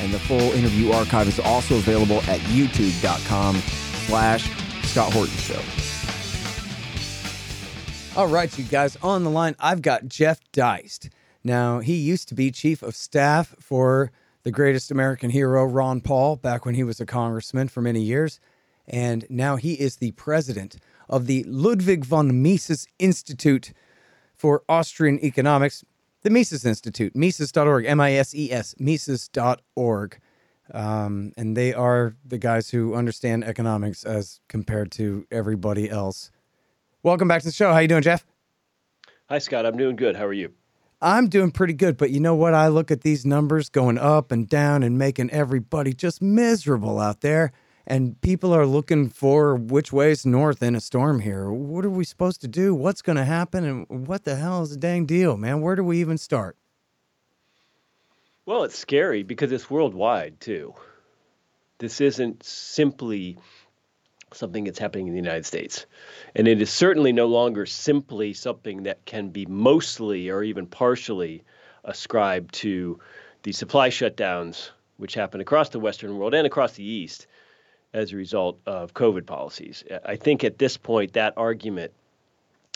and the full interview archive is also available at youtube.com slash Scott Horton Show. All right, you guys, on the line, I've got Jeff Deist. Now, he used to be chief of staff for the greatest American hero, Ron Paul, back when he was a congressman for many years. And now he is the president of the Ludwig von Mises Institute for Austrian Economics, the Mises Institute, Mises.org, M I S E S, Mises.org. Um, and they are the guys who understand economics as compared to everybody else. Welcome back to the show. How you doing, Jeff? Hi, Scott. I'm doing good. How are you? I'm doing pretty good, but you know what? I look at these numbers going up and down and making everybody just miserable out there. And people are looking for which way's north in a storm here. What are we supposed to do? What's going to happen? And what the hell is the dang deal, man? Where do we even start? Well, it's scary because it's worldwide, too. This isn't simply something that's happening in the United States. And it is certainly no longer simply something that can be mostly or even partially ascribed to the supply shutdowns, which happen across the Western world and across the East as a result of COVID policies. I think at this point, that argument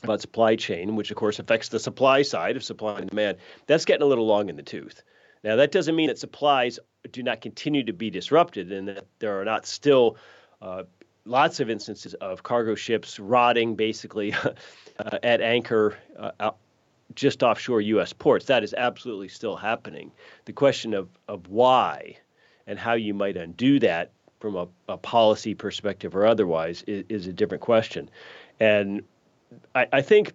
about supply chain, which of course affects the supply side of supply and demand, that's getting a little long in the tooth. Now, that doesn't mean that supplies do not continue to be disrupted and that there are not still uh, lots of instances of cargo ships rotting basically uh, at anchor uh, just offshore U.S. ports. That is absolutely still happening. The question of, of why and how you might undo that from a, a policy perspective or otherwise is, is, a different question. And I, I think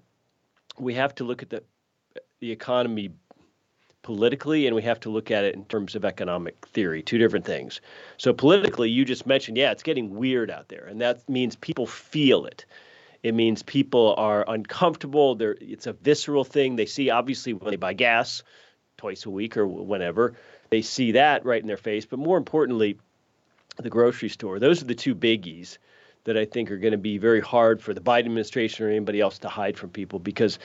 we have to look at the the economy politically and we have to look at it in terms of economic theory two different things so politically you just mentioned yeah it's getting weird out there and that means people feel it it means people are uncomfortable They're, it's a visceral thing they see obviously when they buy gas twice a week or whenever they see that right in their face but more importantly the grocery store. Those are the two biggies that i think are going to be very hard for the biden administration or anybody else to hide from people because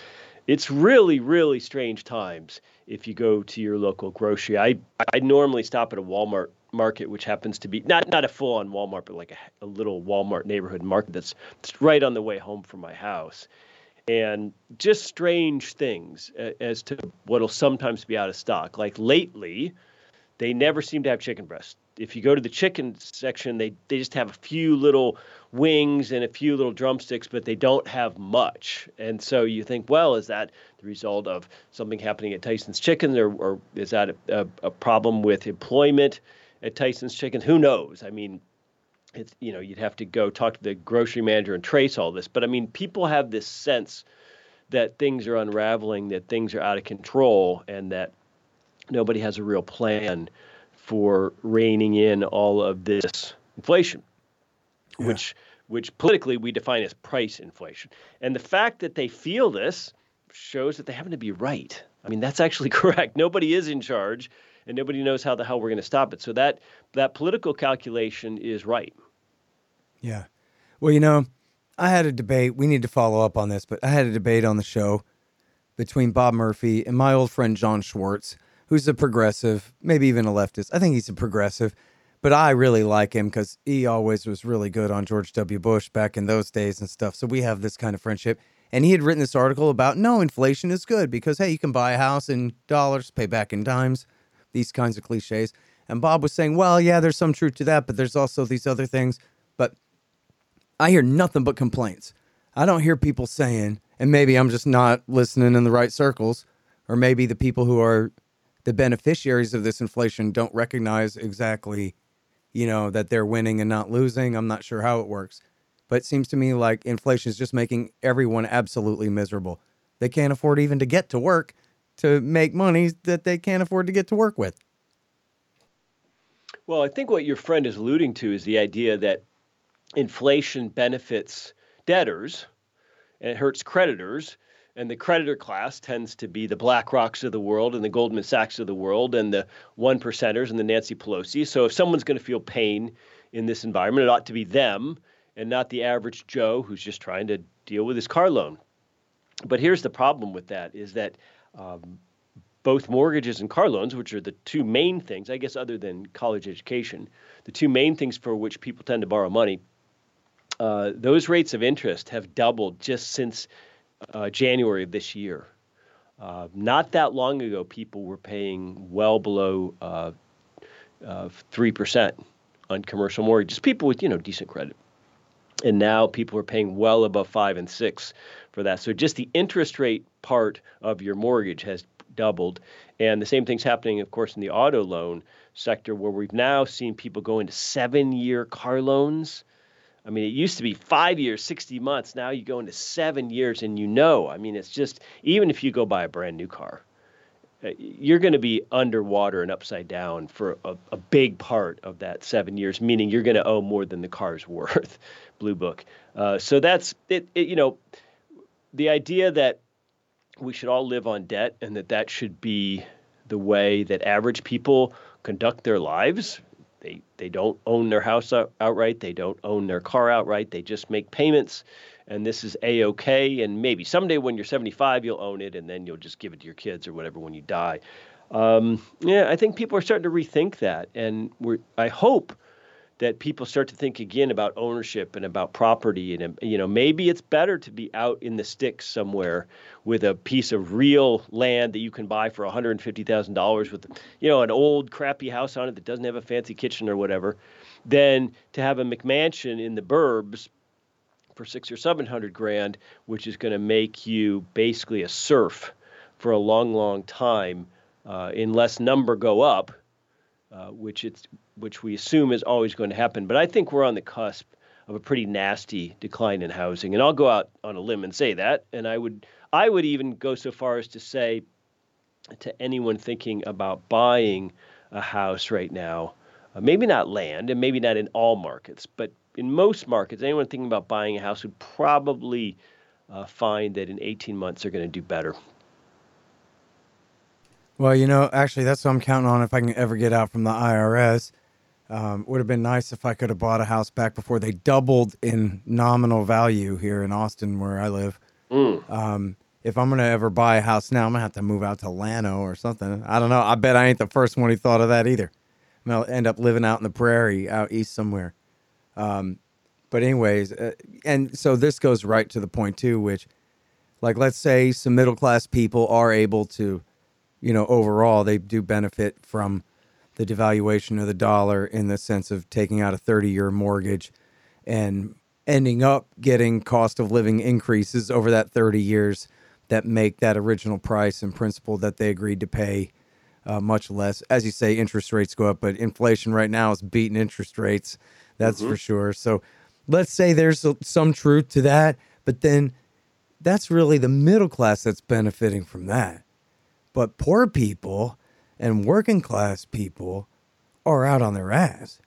it's really really strange times if you go to your local grocery. I i normally stop at a walmart market which happens to be not not a full on walmart but like a, a little walmart neighborhood market that's, that's right on the way home from my house. And just strange things as to what'll sometimes be out of stock. Like lately they never seem to have chicken breast if you go to the chicken section, they, they just have a few little wings and a few little drumsticks, but they don't have much. And so you think, well, is that the result of something happening at Tyson's Chicken, or, or is that a, a, problem with employment at Tyson's Chicken? Who knows? I mean, it's you know you'd have to go talk to the grocery manager and trace all this. But I mean, people have this sense that things are unraveling, that things are out of control, and that nobody has a real plan for reining in all of this inflation, yeah. which which politically we define as price inflation. And the fact that they feel this shows that they happen to be right. I mean, that's actually correct. Nobody is in charge, and nobody knows how the hell we're going to stop it. So that that political calculation is right. Yeah. Well, you know, I had a debate. We need to follow up on this, but I had a debate on the show between Bob Murphy and my old friend John Schwartz who's a progressive, maybe even a leftist. I think he's a progressive, but I really like him because he always was really good on George W. Bush back in those days and stuff. So we have this kind of friendship. And he had written this article about no, inflation is good because, hey, you can buy a house in dollars, pay back in dimes, these kinds of cliches. And Bob was saying, well, yeah, there's some truth to that, but there's also these other things. But I hear nothing but complaints. I don't hear people saying, and maybe I'm just not listening in the right circles, or maybe the people who are the beneficiaries of this inflation don't recognize exactly, you know, that they're winning and not losing. I'm not sure how it works. But it seems to me like inflation is just making everyone absolutely miserable. They can't afford even to get to work to make money that they can't afford to get to work with. Well, I think what your friend is alluding to is the idea that inflation benefits debtors and it hurts creditors. And the creditor class tends to be the BlackRocks of the world and the Goldman Sachs of the world and the one percenters and the Nancy Pelosi. So if someone's going to feel pain in this environment, it ought to be them and not the average Joe who's just trying to deal with his car loan. But here's the problem with that is that um, both mortgages and car loans, which are the two main things, I guess, other than college education, the two main things for which people tend to borrow money, uh, those rates of interest have doubled just since uh, January of this year. Uh, not that long ago, people were paying well below uh, uh, three percent on commercial mortgages. People with you know decent credit, and now people are paying well above five and six for that. So just the interest rate part of your mortgage has doubled. And the same thing's happening, of course, in the auto loan sector, where we've now seen people go into seven year car loans. I mean, it used to be five years, 60 months. Now you go into seven years, and you know, I mean, it's just, even if you go buy a brand new car, uh, you're going to be underwater and upside down for a, a, big part of that seven years, meaning you're going to owe more than the car's worth, Blue Book. Uh, so that's it, it, you know, the idea that we should all live on debt and that that should be the way that average people conduct their lives. They, they don't own their house outright. They don't own their car outright. They just make payments. And this is a okay. And maybe someday when you're 75, you'll own it and then you'll just give it to your kids or whatever when you die. Um, yeah, I think people are starting to rethink that. And we're, I hope that people start to think again about ownership and about property and you know maybe it's better to be out in the sticks somewhere with a piece of real land that you can buy for $150,000 with you know an old crappy house on it that doesn't have a fancy kitchen or whatever than to have a McMansion in the burbs for 6 or 700 grand which is going to make you basically a serf for a long long time uh, unless number go up uh, which it's which we assume is always going to happen. But I think we're on the cusp of a pretty nasty decline in housing, and I'll go out on a limb and say that. And I would I would even go so far as to say to anyone thinking about buying a house right now, uh, maybe not land, and maybe not in all markets, but in most markets, anyone thinking about buying a house would probably uh, find that in 18 months they're going to do better well, you know, actually, that's what I'm counting on if I can ever get out from the IRS. Um, would have been nice if I could have bought a house back before they doubled in nominal value here in Austin, where I live. Mm. Um, if I'm gonna ever buy a house now, I'm gonna have to move out to Llano or something. I don't know. I bet I ain't the first one who thought of that either. I'm gonna end up living out in the prairie, out east somewhere. Um, but anyways, uh, and so this goes right to the point too, which, like, let's say some middle class people are able to you know, overall, they do benefit from the devaluation of the dollar in the sense of taking out a 30 year mortgage and ending up getting cost of living increases over that 30 years that make that original price and principal that they agreed to pay uh, much less. As you say, interest rates go up, but inflation right now is beating interest rates. That's mm-hmm. for sure. So let's say there's some truth to that, but then that's really the middle class that's benefiting from that. But poor people and working class people are out on their ass.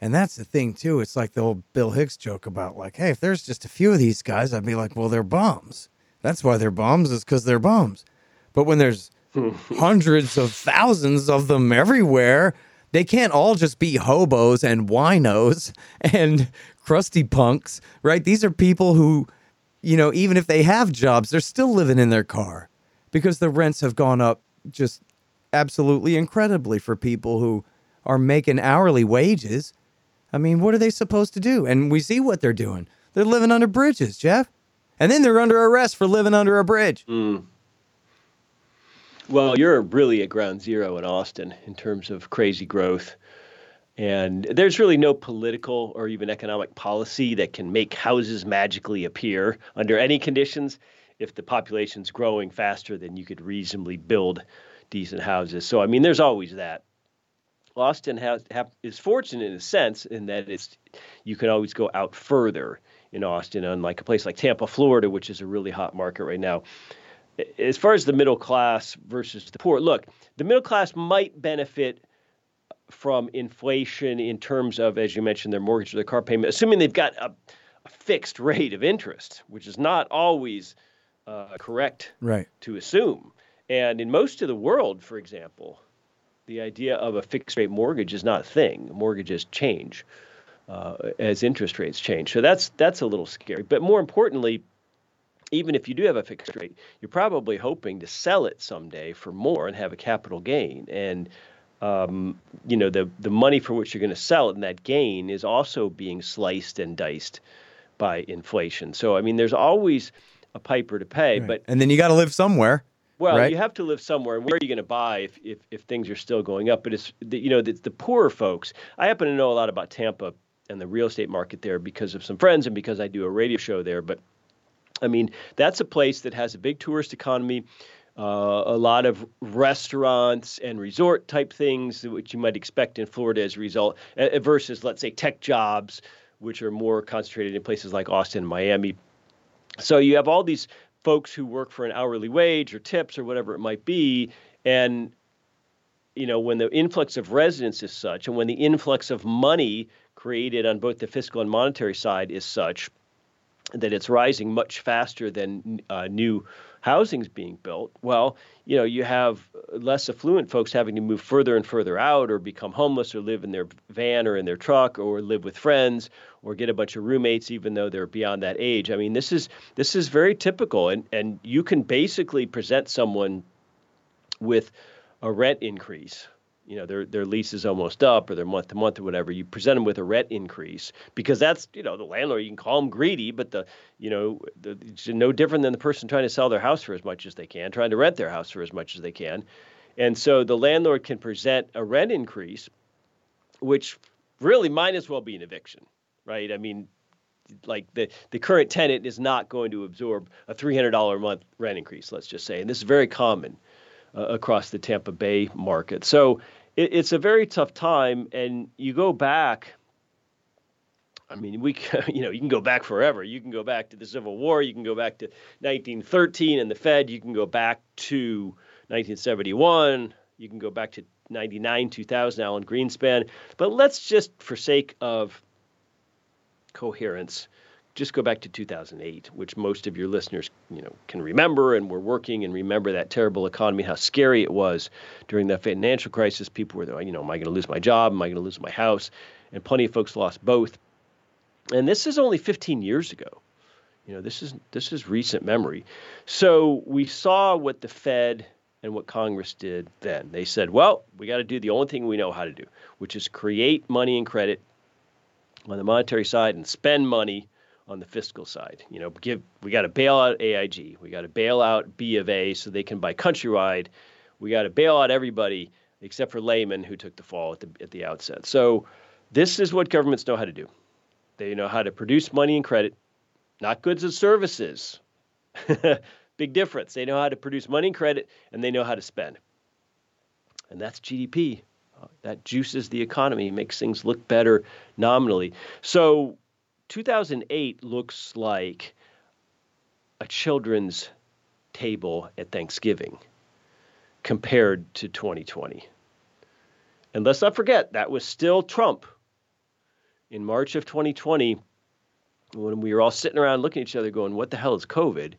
And that's the thing too. It's like the old Bill Hicks joke about like, hey, if there's just a few of these guys, I'd be like, well, they're bums. That's why they're bums is because they're bums. But when there's hundreds of thousands of them everywhere, they can't all just be hobos and winos and crusty punks, right? These are people who, you know, even if they have jobs, they're still living in their car because the rents have gone up just absolutely incredibly for people who are making hourly wages. I mean, what are they supposed to do? And we see what they're doing. They're living under bridges, Jeff. And then they're under arrest for living under a bridge. Mm. Well, you're really at ground zero in Austin in terms of crazy growth. And there's really no political or even economic policy that can make houses magically appear under any conditions if the population's growing faster than you could reasonably build decent houses. So I mean, there's always that. Austin has have, is fortunate in a sense in that it's you can always go out further in Austin, unlike a place like Tampa, Florida, which is a really hot market right now. As far as the middle class versus the poor, look, the middle class might benefit from inflation in terms of, as you mentioned, their mortgage or their car payment, assuming they've got a, a fixed rate of interest, which is not always uh, correct right. to assume. And in most of the world, for example, the idea of a fixed rate mortgage is not a thing. Mortgages change uh, as interest rates change. So that's that's a little scary. But more importantly, even if you do have a fixed rate, you're probably hoping to sell it someday for more and have a capital gain. And um, you know the the money for which you're going to sell it and that gain is also being sliced and diced by inflation. So I mean, there's always a piper to pay. Right. But and then you got to live somewhere. Well, right? you have to live somewhere. And where are you going to buy if, if, if things are still going up? But it's the, you know the, the poorer folks. I happen to know a lot about Tampa and the real estate market there because of some friends and because I do a radio show there. But I mean, that's a place that has a big tourist economy. Uh, a lot of restaurants and resort type things, which you might expect in Florida as a result, uh, versus, let's say, tech jobs, which are more concentrated in places like Austin and Miami. So you have all these folks who work for an hourly wage or tips or whatever it might be. And, you know, when the influx of residents is such, and when the influx of money created on both the fiscal and monetary side is such that it's rising much faster than uh, new housing's being built, well, you know, you have less affluent folks having to move further and further out or become homeless or live in their van or in their truck or live with friends or get a bunch of roommates even though they're beyond that age. I mean, this is this is very typical and and you can basically present someone with a rent increase you know their their lease is almost up or their month to month or whatever you present them with a rent increase because that's you know the landlord you can call them greedy but the you know the, it's no different than the person trying to sell their house for as much as they can trying to rent their house for as much as they can. And so the landlord can present a rent increase which really might as well be an eviction right? I mean like the, the current tenant is not going to absorb a $300 a month rent increase let's just say. And this is very common uh, across the Tampa Bay market. So it, it's a very tough time. And you go back. I mean, we you know you can go back forever. You can go back to the Civil War. You can go back to 1913 and the Fed. You can go back to 1971. You can go back to 99, 2000, Alan Greenspan. But let's just, for sake of coherence, just go back to 2008, which most of your listeners, you know, can remember, and were working and remember that terrible economy, how scary it was during that financial crisis. People were, you know, am I going to lose my job? Am I going to lose my house? And plenty of folks lost both. And this is only 15 years ago. You know, this is this is recent memory. So we saw what the Fed and what Congress did then. They said, well, we got to do the only thing we know how to do, which is create money and credit on the monetary side and spend money on the fiscal side. You know, give we got to bail out AIG, we got to bail out B of A so they can buy Countrywide. We got to bail out everybody except for Lehman who took the fall at the at the outset. So this is what governments know how to do. They know how to produce money and credit, not goods and services. Big difference. They know how to produce money and credit, and they know how to spend. And that's GDP. Uh, that juices the economy, makes things look better nominally. So 2008 looks like a children's table at Thanksgiving compared to 2020. And let's not forget, that was still Trump. In March of 2020, when we were all sitting around looking at each other going, What the hell is COVID?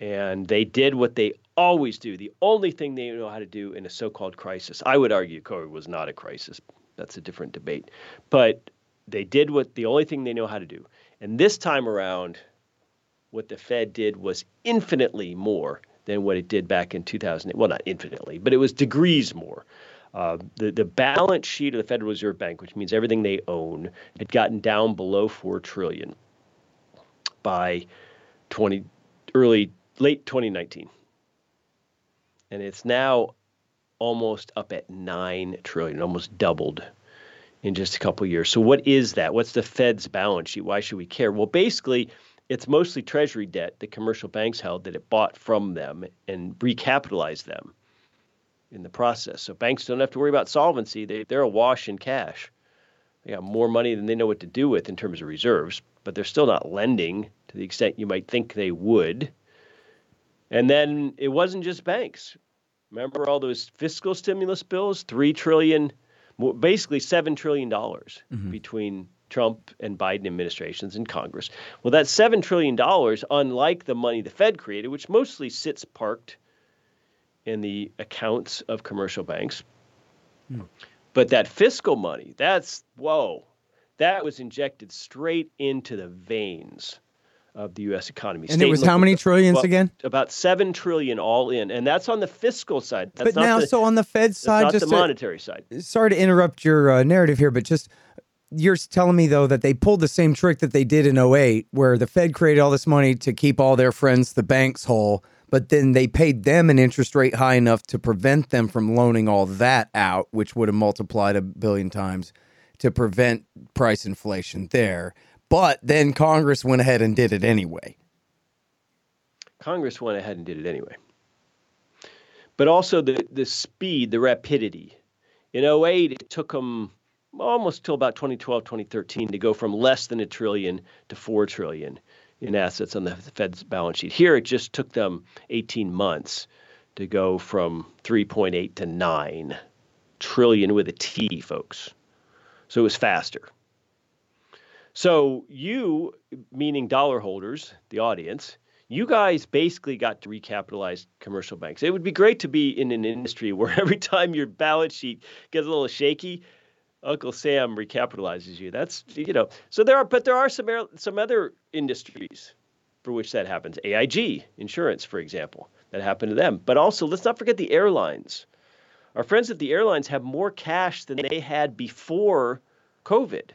And they did what they always do, the only thing they know how to do in a so called crisis. I would argue COVID was not a crisis. That's a different debate. But they did what the only thing they know how to do. And this time around, what the Fed did was infinitely more than what it did back in 2008. Well, not infinitely, but it was degrees more. Uh, the the balance sheet of the Federal Reserve Bank, which means everything they own, had gotten down below four trillion by 20 early late 2019, and it's now almost up at nine trillion, almost doubled in just a couple years. So what is that? What's the Fed's balance sheet? Why should we care? Well, basically, it's mostly treasury debt that commercial banks held that it bought from them and recapitalized them in the process. So banks don't have to worry about solvency. They, they're awash in cash. They got more money than they know what to do with in terms of reserves, but they're still not lending to the extent you might think they would. And then it wasn't just banks. Remember all those fiscal stimulus bills, 3 trillion basically $7 trillion mm-hmm. between Trump and Biden administrations in Congress. Well, that $7 trillion, unlike the money the Fed created, which mostly sits parked in the accounts of commercial banks, mm. but that fiscal money, that's, whoa, that was injected straight into the veins of the U.S. economy. And State it was how many trillions well, again? About seven trillion all in, and that's on the fiscal side. That's but now, the, so on the Fed side, not just the monetary to, side. Sorry to interrupt your uh, narrative here, but just you're telling me though that they pulled the same trick that they did in 08 where the Fed created all this money to keep all their friends the banks whole, but then they paid them an interest rate high enough to prevent them from loaning all that out, which would have multiplied a billion times to prevent price inflation there. But then Congress went ahead and did it anyway. Congress went ahead and did it anyway. But also the, the speed, the rapidity. In 08, it took them almost till about 2012, 2013 to go from less than a trillion to 4 trillion in assets on the Fed's balance sheet. Here, it just took them 18 months to go from 3.8 to 9 trillion with a T, folks. So it was faster. So you, meaning dollar holders, the audience, you guys basically got to recapitalize commercial banks. It would be great to be in an industry where every time your balance sheet gets a little shaky, Uncle Sam recapitalizes you. That's you know. So there are, but there are some some other industries for which that happens. AIG insurance, for example, that happened to them. But also, let's not forget the airlines. Our friends at the airlines have more cash than they had before COVID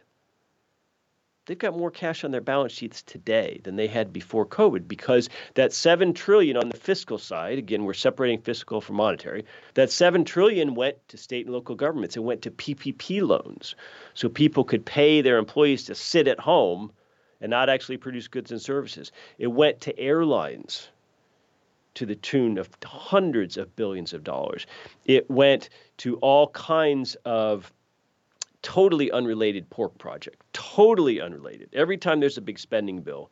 they've got more cash on their balance sheets today than they had before COVID because that 7 trillion on the fiscal side, again, we're separating fiscal from monetary, that 7 trillion went to state and local governments. It went to PPP loans. So people could pay their employees to sit at home and not actually produce goods and services. It went to airlines to the tune of hundreds of billions of dollars. It went to all kinds of totally unrelated pork project. Totally unrelated. Every time there's a big spending bill,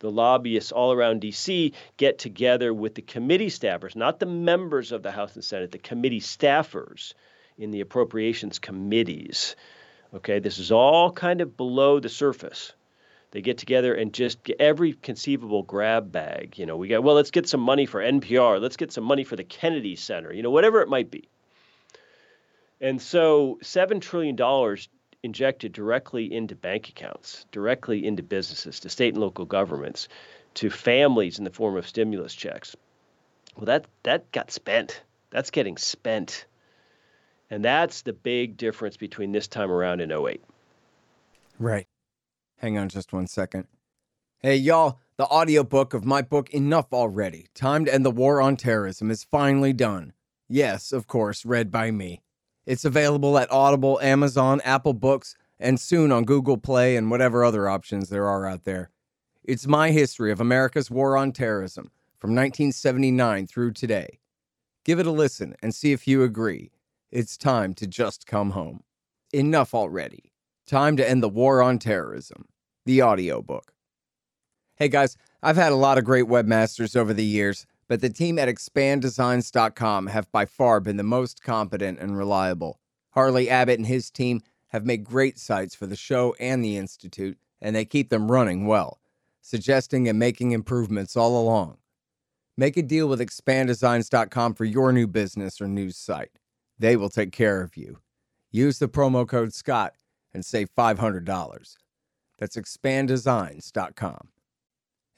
the lobbyists all around DC get together with the committee staffers, not the members of the House and Senate, the committee staffers in the appropriations committees. Okay, this is all kind of below the surface. They get together and just get every conceivable grab bag. You know, we got, well, let's get some money for NPR. Let's get some money for the Kennedy Center, you know, whatever it might be. And so $7 trillion injected directly into bank accounts, directly into businesses, to state and local governments, to families in the form of stimulus checks. Well, that, that got spent. That's getting spent. And that's the big difference between this time around and 08. Right. Hang on just one second. Hey, y'all, the audiobook of my book, Enough Already Time to End the War on Terrorism, is finally done. Yes, of course, read by me. It's available at Audible, Amazon, Apple Books, and soon on Google Play and whatever other options there are out there. It's my history of America's war on terrorism from 1979 through today. Give it a listen and see if you agree. It's time to just come home. Enough already. Time to end the war on terrorism. The audiobook. Hey guys, I've had a lot of great webmasters over the years but the team at expanddesigns.com have by far been the most competent and reliable. Harley Abbott and his team have made great sites for the show and the Institute, and they keep them running well, suggesting and making improvements all along. Make a deal with expanddesigns.com for your new business or news site. They will take care of you. Use the promo code SCOTT and save $500. That's expanddesigns.com.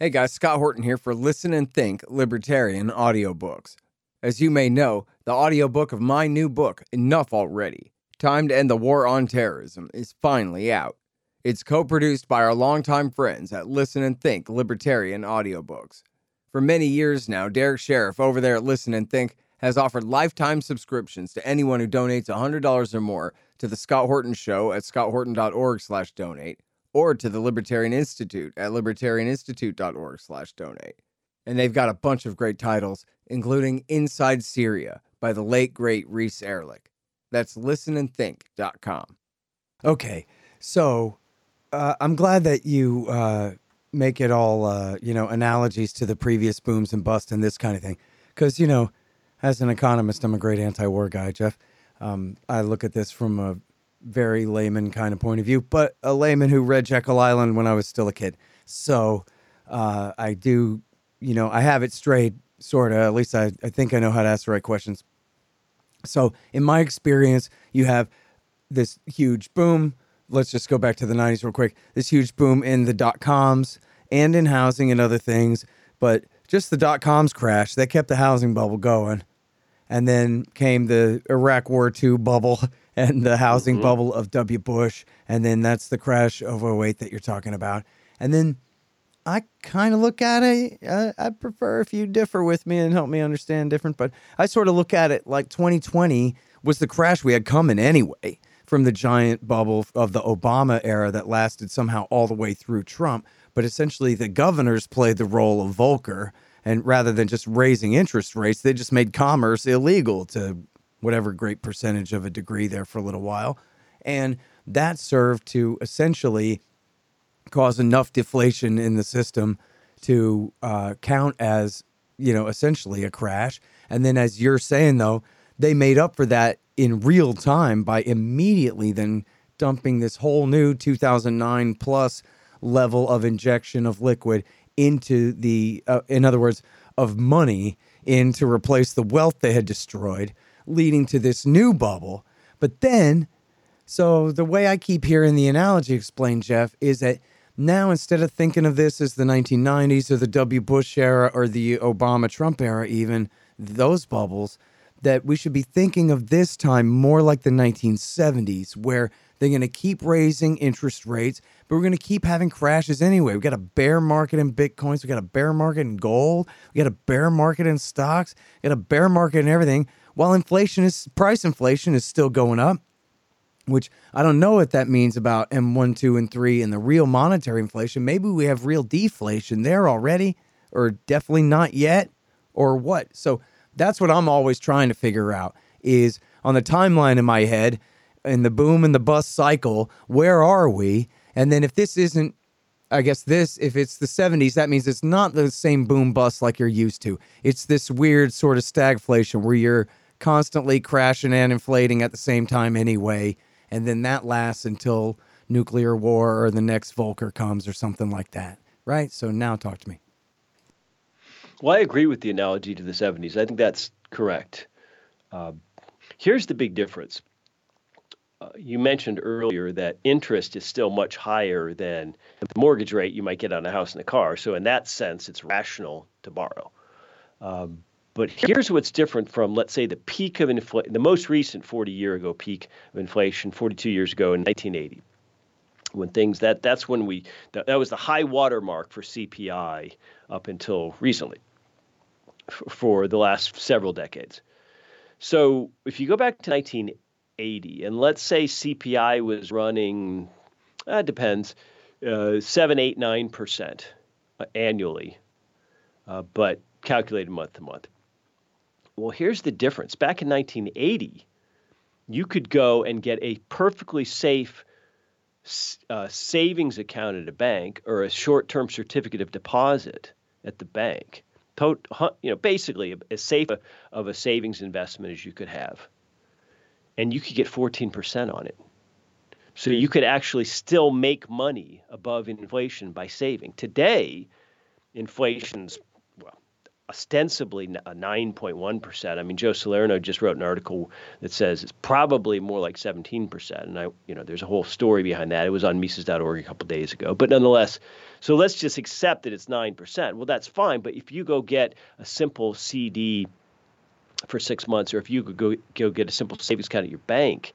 Hey guys, Scott Horton here for Listen and Think Libertarian Audiobooks. As you may know, the audiobook of my new book, Enough Already Time to End the War on Terrorism, is finally out. It's co produced by our longtime friends at Listen and Think Libertarian Audiobooks. For many years now, Derek Sheriff over there at Listen and Think has offered lifetime subscriptions to anyone who donates $100 or more to the Scott Horton Show at scotthorton.org/donate or to the Libertarian Institute at libertarianinstitute.org slash donate. And they've got a bunch of great titles, including Inside Syria by the late, great Reese Erlich. That's listenandthink.com. Okay, so uh, I'm glad that you uh, make it all, uh, you know, analogies to the previous booms and busts and this kind of thing. Because, you know, as an economist, I'm a great anti war guy, Jeff. Um, I look at this from a very layman kind of point of view, but a layman who read Jekyll Island when I was still a kid. So uh, I do, you know, I have it straight, sort of. At least I, I think I know how to ask the right questions. So in my experience, you have this huge boom. Let's just go back to the 90s real quick. This huge boom in the dot coms and in housing and other things. But just the dot coms crash, that kept the housing bubble going. And then came the Iraq War II bubble and the housing mm-hmm. bubble of W. Bush. And then that's the crash of 08 that you're talking about. And then I kind of look at it. I, I, prefer if you differ with me and help me understand different, but I sort of look at it like 2020 was the crash we had coming anyway from the giant bubble of the Obama era that lasted somehow all the way through Trump. But essentially, the governors played the role of Volcker, and rather than just raising interest rates, they just made commerce illegal to whatever great percentage of a degree there for a little while. And that served to essentially cause enough deflation in the system to uh, count as, you know, essentially a crash. And then, as you're saying, though, they made up for that in real time by immediately then dumping this whole new 2009 plus level of injection of liquid into the, uh, in other words, of money in to replace the wealth they had destroyed, leading to this new bubble. But then, so the way I keep hearing the analogy explained, Jeff, is that now instead of thinking of this as the 1990s or the W. Bush era or the Obama Trump era, even those bubbles, that we should be thinking of this time more like the 1970s, where they're going to keep raising interest rates, but we're going to keep having crashes anyway. We got a bear market in bitcoins, we got a bear market in gold, we got a bear market in stocks, we got a bear market in everything. While inflation is price inflation is still going up, which I don't know what that means about M1, 2, and 3 and the real monetary inflation. Maybe we have real deflation there already, or definitely not yet, or what. So that's what I'm always trying to figure out is on the timeline in my head, in the boom and the bust cycle, where are we? And then if this isn't, I guess this, if it's the 70s, that means it's not the same boom bust like you're used to. It's this weird sort of stagflation where you're constantly crashing and inflating at the same time anyway and then that lasts until nuclear war or the next Volcker comes or something like that, right? So now talk to me. Well, I agree with the analogy to the 70s. I think that's correct. Uh, here's the big difference. Uh, you mentioned earlier that interest is still much higher than the mortgage rate you might get on a house and a car. So, in that sense, it's rational to borrow. Um, but here's what's different from, let's say, the peak of inflation, the most recent 40 year ago peak of inflation, 42 years ago in 1980. When things that that's when we that, that was the high water mark for CPI up until recently, f- for the last several decades. So if you go back to 1980, and let's say CPI was running, uh, it depends, uh, seven, eight, nine percent uh, annually, uh, but calculated month to month. Well, here's the difference. Back in 1980, you could go and get a perfectly safe uh, savings account at a bank or a short-term certificate of deposit at the bank. You know, basically as safe a, of a savings investment as you could have, and you could get 14% on it. So you could actually still make money above inflation by saving. Today, inflation's ostensibly a 9.1%. I mean, Joe Salerno just wrote an article that says it's probably more like 17%. And I, you know, there's a whole story behind that. It was on Mises.org a couple days ago. But nonetheless, so let's just accept that it's 9%. Well, that's fine. But if you go get a simple CD for six months, or if you could go, go get a simple savings account at your bank,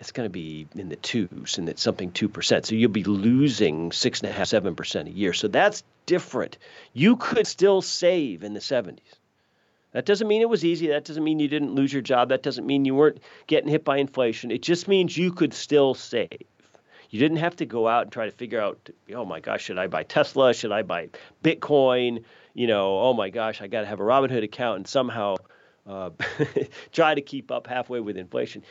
it's going to be in the twos and it's something 2%. So you'll be losing six and a half, seven percent a year. So that's different. You could still save in the 70s. That doesn't mean it was easy. That doesn't mean you didn't lose your job. That doesn't mean you weren't getting hit by inflation. It just means you could still save. You didn't have to go out and try to figure out, oh my gosh, should I buy Tesla? Should I buy Bitcoin? You know, oh my gosh, I got to have a Robinhood account and somehow uh, try to keep up halfway with inflation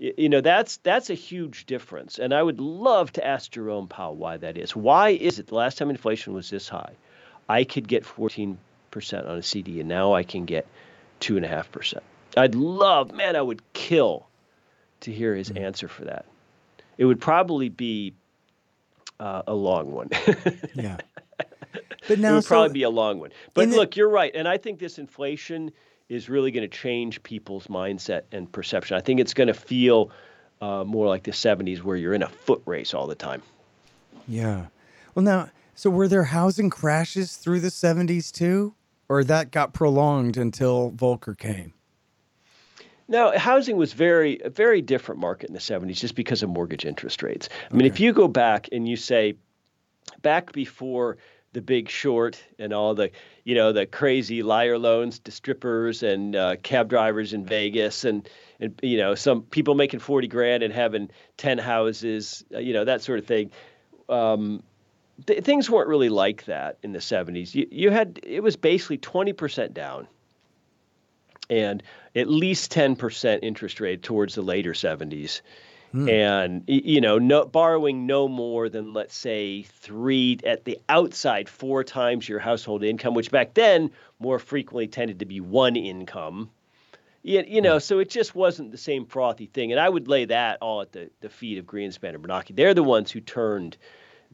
you know that's that's a huge difference and i would love to ask jerome powell why that is why is it the last time inflation was this high i could get 14% on a cd and now i can get 2.5% i'd love man i would kill to hear his mm-hmm. answer for that. It would probably be uh, a long one. yeah. But now, it would so probably be a long one. But look, the, you're right, and I think this inflation is really going to change people's mindset and perception. I think it's going to feel uh, more like the 70s, where you're in a foot race all the time. Yeah. Well, now, so were there housing crashes through the 70s too, or that got prolonged until Volcker came? Now, housing was very a very different market in the 70s just because of mortgage interest rates. I mean, if you go back and you say back before the big short and all the you know the crazy liar loans to strippers and uh, cab drivers in Vegas and and you know some people making 40 grand and having 10 houses uh, you know that sort of thing um, th- things weren't really like that in the 70s you, you had it was basically 20% down and at least 10% interest rate towards the later 70s. Hmm. And you know, no, borrowing no more than let's say three at the outside four times your household income, which back then more frequently tended to be one income. You, you know, hmm. so it just wasn't the same frothy thing. And I would lay that all at the, the feet of Greenspan and Bernanke. They're the ones who turned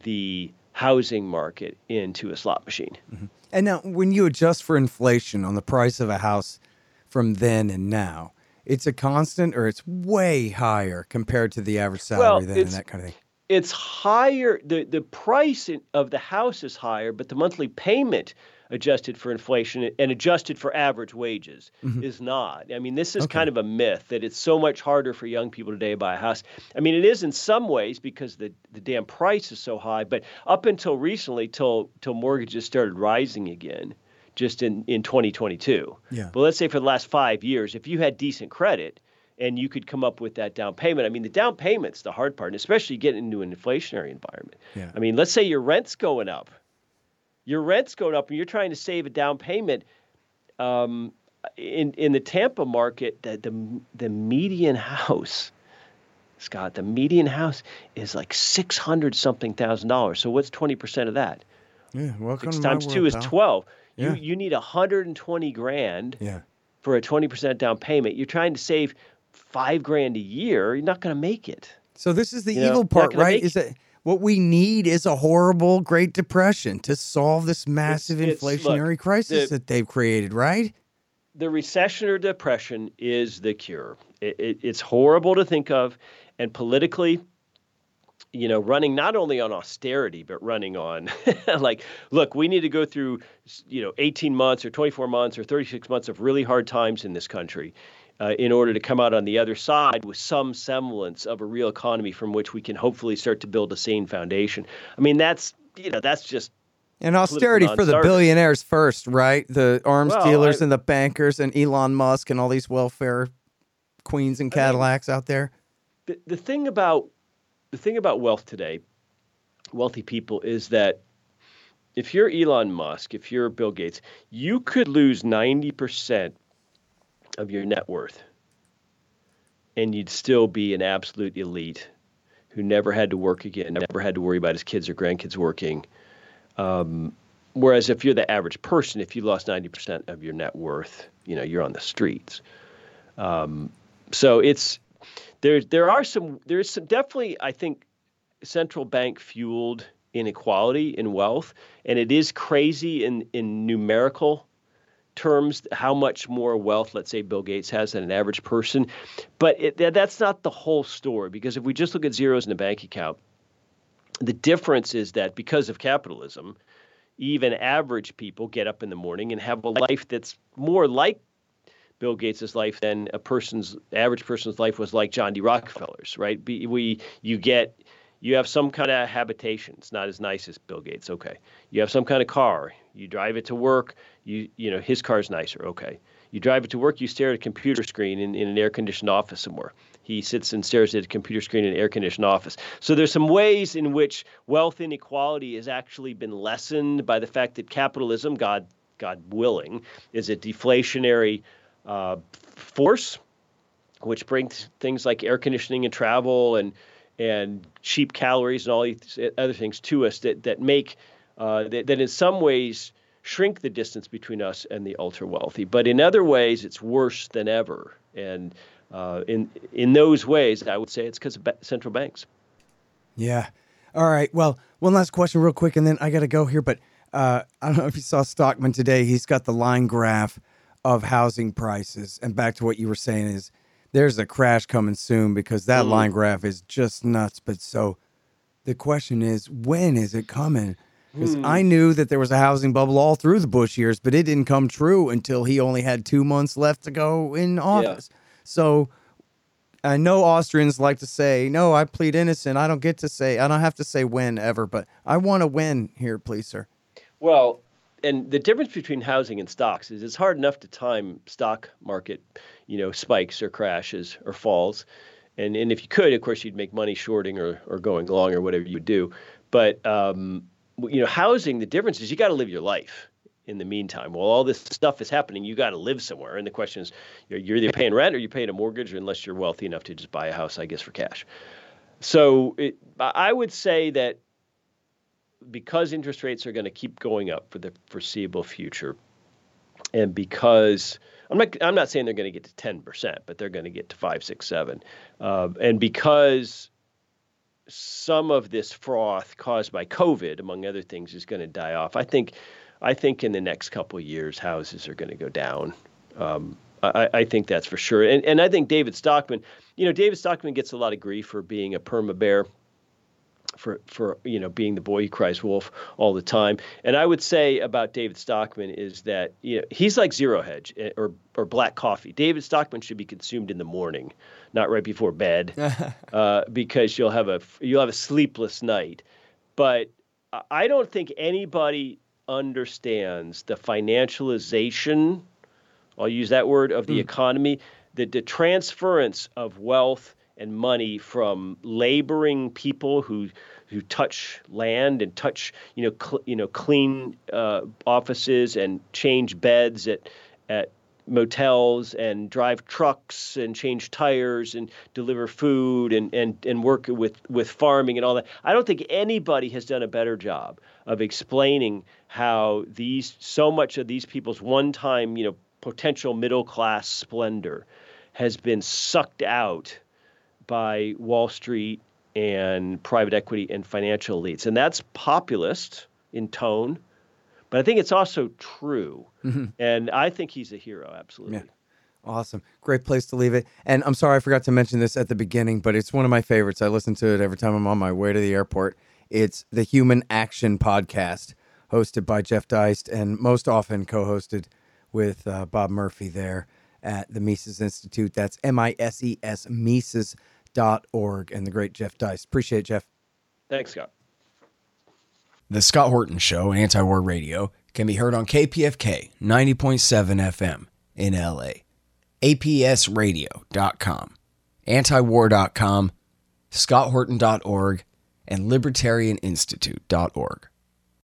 the housing market into a slot machine. Mm-hmm. And now, when you adjust for inflation on the price of a house, from then and now? It's a constant or it's way higher compared to the average salary well, then and that kind of thing? It's higher. The, the price of the house is higher, but the monthly payment adjusted for inflation and adjusted for average wages mm-hmm. is not. I mean, this is okay. kind of a myth that it's so much harder for young people today to buy a house. I mean, it is in some ways because the, the damn price is so high, but up until recently, till till mortgages started rising again, just in, in 2022. Yeah. But let's say for the last five years, if you had decent credit and you could come up with that down payment, I mean, the down payment's the hard part, and especially getting into an inflationary environment. Yeah. I mean, let's say your rent's going up. Your rent's going up, and you're trying to save a down payment. Um, in in the Tampa market, the the, the median house, Scott, the median house is like six hundred something thousand dollars. So what's twenty percent of that? Yeah, welcome Six times two world, is pal. twelve. You you need 120 grand yeah. for a 20% down payment. You're trying to save five grand a year. You're not going to make it. So this is the you evil know, part, right? Is that what we need is a horrible Great Depression to solve this massive it's, inflationary look, crisis the, that they've created, right? The recession or depression is the cure. It, it, it's horrible to think of, and politically, you know, running not only on austerity, but running on like, look, we need to go through, you know, 18 months or 24 months or 36 months of really hard times in this country uh, in order to come out on the other side with some semblance of a real economy from which we can hopefully start to build a sane foundation. I mean, that's, you know, that's just. And austerity for the billionaires first, right? The arms well, dealers I, and the bankers and Elon Musk and all these welfare queens and Cadillacs I mean, out there. The, the thing about the thing about wealth today, wealthy people, is that if you're Elon Musk, if you're Bill Gates, you could lose 90% of your net worth and you'd still be an absolute elite who never had to work again, never had to worry about his kids or grandkids working. Um, whereas if you're the average person, if you lost 90% of your net worth, you know, you're on the streets. Um, so it's there there are some there's some definitely I think central bank fueled inequality in wealth, and it is crazy in in numerical terms how much more wealth, let's say, Bill Gates has than an average person. But it, that's not the whole story because if we just look at zeros in a bank account, the difference is that because of capitalism, even average people get up in the morning and have a life that's more like Bill Gates' life than a person's average person's life was like John D. Rockefeller's, right? We you get you have some kind of habitation. It's not as nice as Bill Gates. Okay. You have some kind of car. You drive it to work. You you know his car's nicer. Okay. You drive it to work. You stare at a computer screen in, in an air conditioned office somewhere. He sits and stares at a computer screen in an air conditioned office. So there's some ways in which wealth inequality has actually been lessened by the fact that capitalism, God God willing, is a deflationary uh, force, which brings things like air conditioning and travel and and cheap calories and all these other things to us that that make uh, that, that in some ways shrink the distance between us and the ultra wealthy. But in other ways, it's worse than ever. And Uh, in in those ways, I would say it's because of central banks. Yeah. All right. Well, one last question, real quick, and then I got to go here. But uh, I don't know if you saw Stockman today. He's got the line graph of housing prices, and back to what you were saying is there's a crash coming soon because that mm. line graph is just nuts. But so the question is, when is it coming? Because mm. I knew that there was a housing bubble all through the Bush years, but it didn't come true until he only had two months left to go in office. Yeah. So I know Austrians like to say, no, I plead innocent. I don't get to say, I don't have to say when ever, but I want to win here, please, sir. Well, and the difference between housing and stocks is it's hard enough to time stock market, you know, spikes or crashes or falls. And, and if you could, of course, you'd make money shorting or, or going long or whatever you would do. But, um, you know, housing, the difference is you got to live your life in the meantime. While all this stuff is happening, you got to live somewhere. And the question is, you're, you're either paying rent or you're paying a mortgage, unless you're wealthy enough to just buy a house, I guess, for cash. So it, I would say that because interest rates are going to keep going up for the foreseeable future, and because I'm not I'm not saying they're going to get to 10 percent, but they're going to get to five, six, seven, uh, and because some of this froth caused by COVID, among other things, is going to die off. I think I think in the next couple of years, houses are going to go down. Um, I, I, think that's for sure. And, and I think David Stockman, you know, David Stockman gets a lot of grief for being a perma bear, for for you know being the boy who cries wolf all the time. And I would say about David Stockman is that you know, he's like Zero Hedge eh, or or black coffee. David Stockman should be consumed in the morning, not right before bed, uh, because you'll have a you'll have a sleepless night. But I don't think anybody understands the financialization, I'll use that word, of the mm. economy, the, the transference of wealth and money from laboring people who who touch land and touch you know cl- you know clean uh, offices and change beds at at motels and drive trucks and change tires and deliver food and, and, and work with, with farming and all that. I don't think anybody has done a better job of explaining how these so much of these people's one-time, you know, potential middle class splendor has been sucked out by Wall Street and private equity and financial elites. And that's populist in tone but I think it's also true. Mm-hmm. And I think he's a hero, absolutely. Yeah. Awesome. Great place to leave it. And I'm sorry I forgot to mention this at the beginning, but it's one of my favorites. I listen to it every time I'm on my way to the airport. It's the Human Action Podcast, hosted by Jeff Deist and most often co hosted with uh, Bob Murphy there at the Mises Institute. That's M-I-S-E-S M I S E S, Mises.org, and the great Jeff Deist. Appreciate it, Jeff. Thanks, Scott. The Scott Horton Show, Anti War Radio, can be heard on KPFK 90.7 FM in LA, APSradio.com, antiwar.com, scotthorton.org, and libertarianinstitute.org.